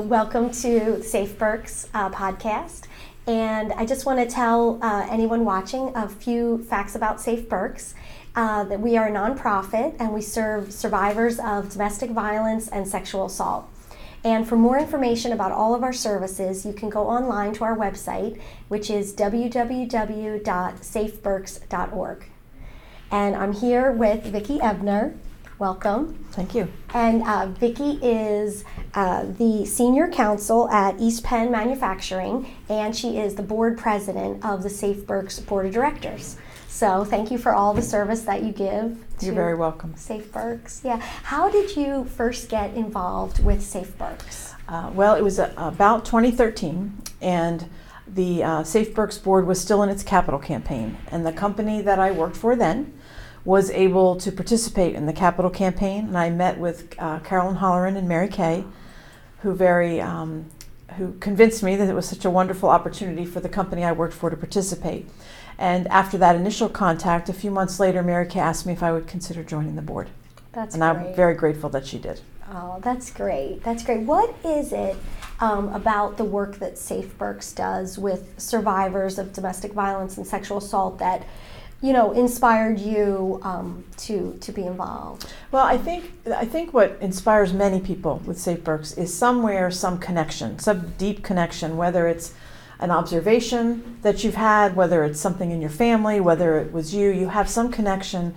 So, welcome to Safe Berks uh, podcast. And I just want to tell uh, anyone watching a few facts about Safe Berks. Uh, that we are a nonprofit and we serve survivors of domestic violence and sexual assault. And for more information about all of our services, you can go online to our website, which is www.safeberks.org. And I'm here with Vicki Ebner. Welcome. Thank you. And uh, Vicki is uh, the senior counsel at East Penn Manufacturing, and she is the board president of the Safe Berks Board of Directors. So thank you for all the service that you give. You're very welcome. Safe Berks. Yeah. How did you first get involved with Safe Berks? Uh, well, it was uh, about 2013, and the uh, Safe Berks board was still in its capital campaign, and the company that I worked for then was able to participate in the capital campaign. And I met with uh, Carolyn Holleran and Mary Kay, who very um, who convinced me that it was such a wonderful opportunity for the company I worked for to participate. And after that initial contact, a few months later, Mary Kay asked me if I would consider joining the board. That's and great. I'm very grateful that she did. Oh, that's great. That's great. What is it um, about the work that Safe Berks does with survivors of domestic violence and sexual assault that you know inspired you um, to to be involved? Well, I think I think what inspires many people with Safe Berks is somewhere some connection, some deep connection, whether it's an observation that you've had, whether it's something in your family, whether it was you, you have some connection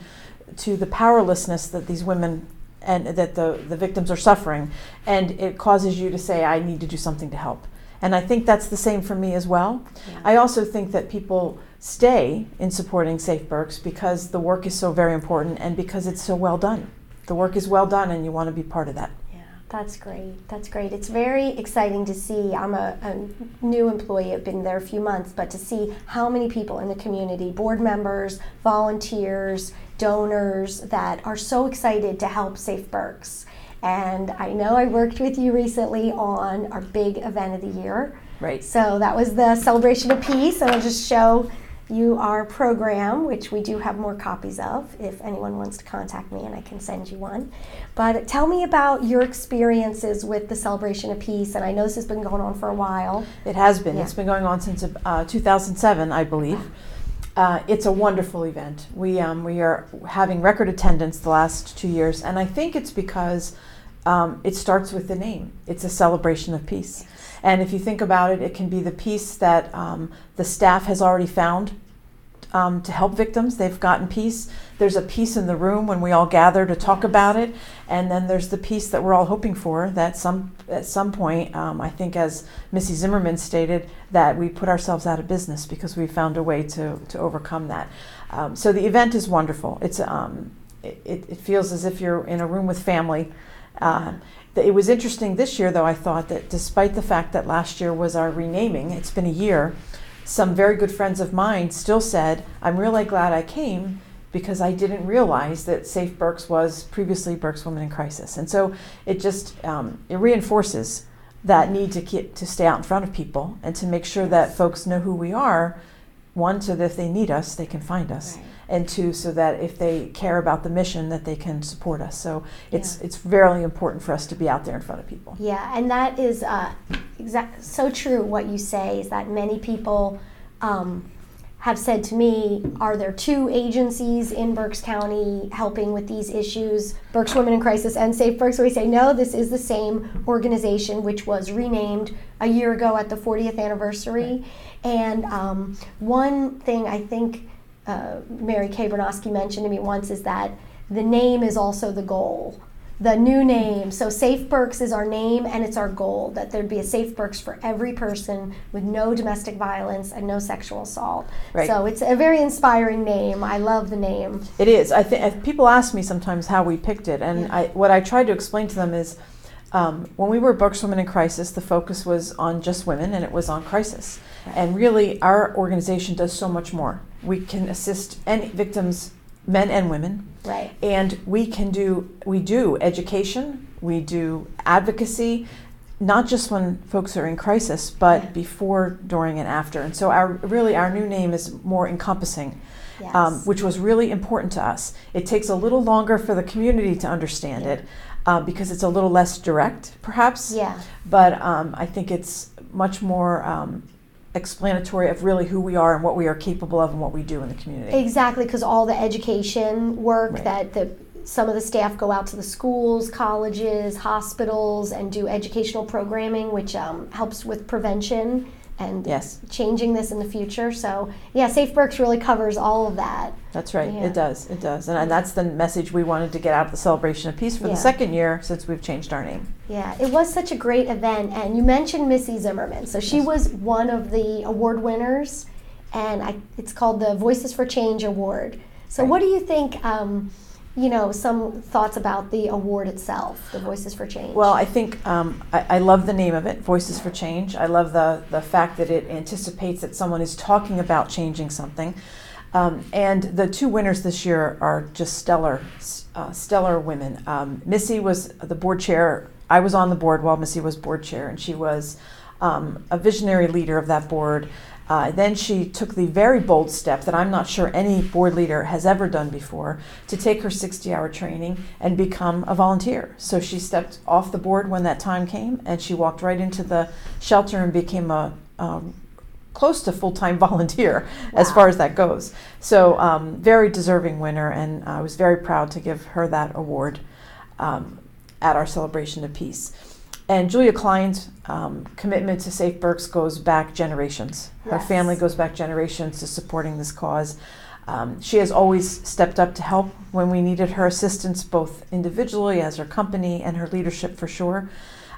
to the powerlessness that these women and that the, the victims are suffering, and it causes you to say, I need to do something to help. And I think that's the same for me as well. Yeah. I also think that people stay in supporting Safe Berks because the work is so very important and because it's so well done. The work is well done and you want to be part of that. Yeah, that's great. That's great. It's very exciting to see. I'm a, a new employee, I've been there a few months, but to see how many people in the community, board members, volunteers, donors, that are so excited to help Safe Berks. And I know I worked with you recently on our big event of the year. Right. So that was the celebration of peace, and I'll just show you our program, which we do have more copies of if anyone wants to contact me and I can send you one. But tell me about your experiences with the Celebration of Peace. And I know this has been going on for a while. It has been. Yeah. It's been going on since uh, 2007, I believe. Uh, it's a wonderful event. We, um, we are having record attendance the last two years, and I think it's because um, it starts with the name. It's a celebration of peace. And if you think about it, it can be the peace that um, the staff has already found um, to help victims. They've gotten peace. There's a peace in the room when we all gather to talk about it, and then there's the peace that we're all hoping for. That some at some point, um, I think, as Missy Zimmerman stated, that we put ourselves out of business because we found a way to to overcome that. Um, so the event is wonderful. It's um, it, it feels as if you're in a room with family. Uh, it was interesting this year, though, I thought that despite the fact that last year was our renaming, it's been a year, some very good friends of mine still said, I'm really glad I came because I didn't realize that Safe Berks was previously Berks Women in Crisis. And so it just um, it reinforces that need to keep, to stay out in front of people and to make sure that folks know who we are. One, so that if they need us, they can find us. Right and two, so that if they care about the mission, that they can support us. So it's yeah. it's very important for us to be out there in front of people. Yeah, and that is uh, exact so true. What you say is that many people. Um, have said to me, are there two agencies in Berks County helping with these issues, Berks Women in Crisis and Safe Berks? We say, no, this is the same organization, which was renamed a year ago at the 40th anniversary. And um, one thing I think uh, Mary Kay Bernosky mentioned to me once is that the name is also the goal. The new name. So Safe Berks is our name and it's our goal that there'd be a Safe Berks for every person with no domestic violence and no sexual assault. Right. So it's a very inspiring name. I love the name. It is. I think people ask me sometimes how we picked it, and yeah. I, what I try to explain to them is. Um, when we were Berks Women in Crisis, the focus was on just women and it was on crisis. Right. And really, our organization does so much more we can assist any victims men and women right and we can do we do education we do advocacy not just when folks are in crisis but yeah. before during and after and so our really our new name is more encompassing um, yes. um, which was really important to us it takes a little longer for the community to understand yeah. it uh, because it's a little less direct, perhaps. Yeah. But um, I think it's much more um, explanatory of really who we are and what we are capable of and what we do in the community. Exactly, because all the education work Right. that the some of the staff go out to the schools, colleges, hospitals, and do educational programming, which um, helps with prevention and Yes. changing this in the future. So, yeah, Safe Berks really covers all of that. That's right. Yeah. It does. It does. And, and that's the message we wanted to get out of the celebration of peace for Yeah. the second year since we've changed our name. Yeah, it was such a great event. And you mentioned Missy Zimmerman. So she Yes. was one of the award winners, and I, it's called the Voices for Change Award. So, Right. what do you think? Um, you know, some thoughts about the award itself, the Voices for Change. Well, I think um, I, I love the name of it, Voices for Change. I love the, the fact that it anticipates that someone is talking about changing something. Um, and the two winners this year are just stellar, uh, stellar women. Um, Missy was the board chair. I was on the board while Missy was board chair, and she was um, a visionary leader of that board. Uh, then she took the very bold step that I'm not sure any board leader has ever done before to take her 60 hour training and become a volunteer. So she stepped off the board when that time came and she walked right into the shelter and became a um, close to full time volunteer as far as that goes. So, um, very deserving winner, and I was very proud to give her that award um, at our celebration of peace. And Julia Klein's um, commitment to Safe Berks goes back generations. Her Yes. family goes back generations to supporting this cause. Um, she has always stepped up to help when we needed her assistance, both individually as her company and her leadership for sure.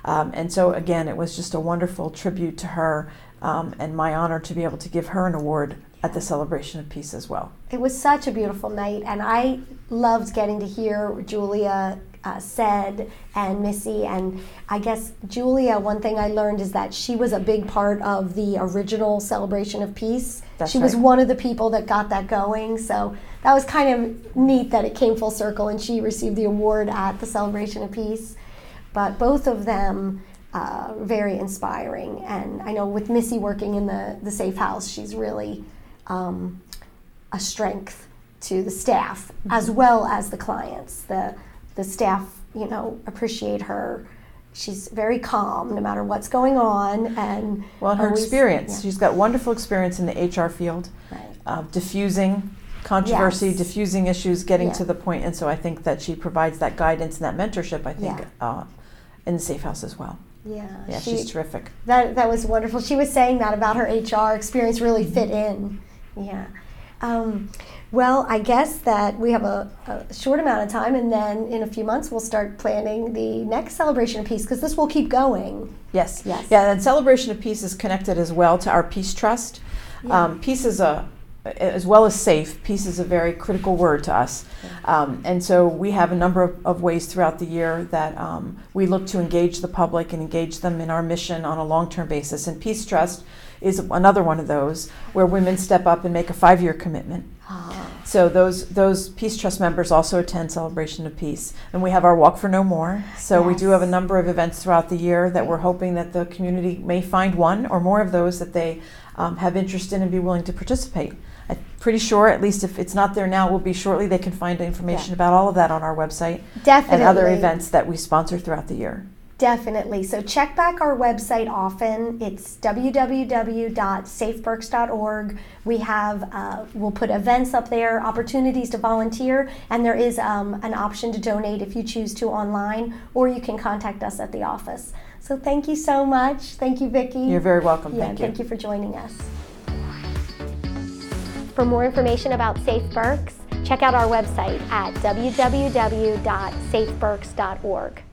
Um, and so, again, it was just a wonderful tribute to her um, and my honor to be able to give her an award at the celebration of peace as well. It was such a beautiful night, and I loved getting to hear Julia uh, said and Missy. And I guess Julia, one thing I learned is that she was a big part of the original celebration of peace. That's she was one of the people that got that going. So that was kind of neat that it came full circle and she received the award at the celebration of peace. But both of them. Uh, very inspiring, and I know with Missy working in the, the safe house, she's really um, a strength to the staff as well as the clients. The the staff, you know, appreciate her. She's very calm no matter what's going on, and Well, and her always- experience, yeah, she's got wonderful experience in the HR field, right. uh, diffusing controversy, Yes. diffusing issues, getting Yeah. to the point. And so I think that she provides that guidance and that mentorship, I think, Yeah. uh, in the safe house as well. Yeah, Yeah, she- she's terrific. That that was wonderful. She was saying that about her HR experience really fit in. Yeah. Um, well, I guess that we have a, a short amount of time, and then in a few months we'll start planning the next celebration of peace because this will keep going. Yes. Yes. Yeah, and Celebration of Peace is connected as well to our Peace Trust. Yeah. Um, peace is a, as well as safe, peace is a very critical word to us. Um, and so we have a number of, of ways throughout the year that um, we look to engage the public and engage them in our mission on a long term basis. And Peace Trust is another one of those where women step up and make a five year commitment. Ah, So those those Peace Trust members also attend Celebration of Peace, and we have our Walk for No More. So we do have a number of events throughout the year that we're hoping that the community may find one or more of those that they um, have interest in and be willing to participate. I'm pretty sure, at least if it's not there now, will be shortly. They can find information about all of that on our website definitely. and other events that we sponsor throughout the year. Definitely. So check back our website often. It's www.safeberks.org. We have, uh, we'll put events up there, opportunities to volunteer, and there is um, an option to donate if you choose to online, or you can contact us at the office. So thank you so much. Thank you, Vicki. You're very welcome. yeah, Thank you. thank you for joining us. For more information about Safe Berks, check out our website at www.safeberks.org.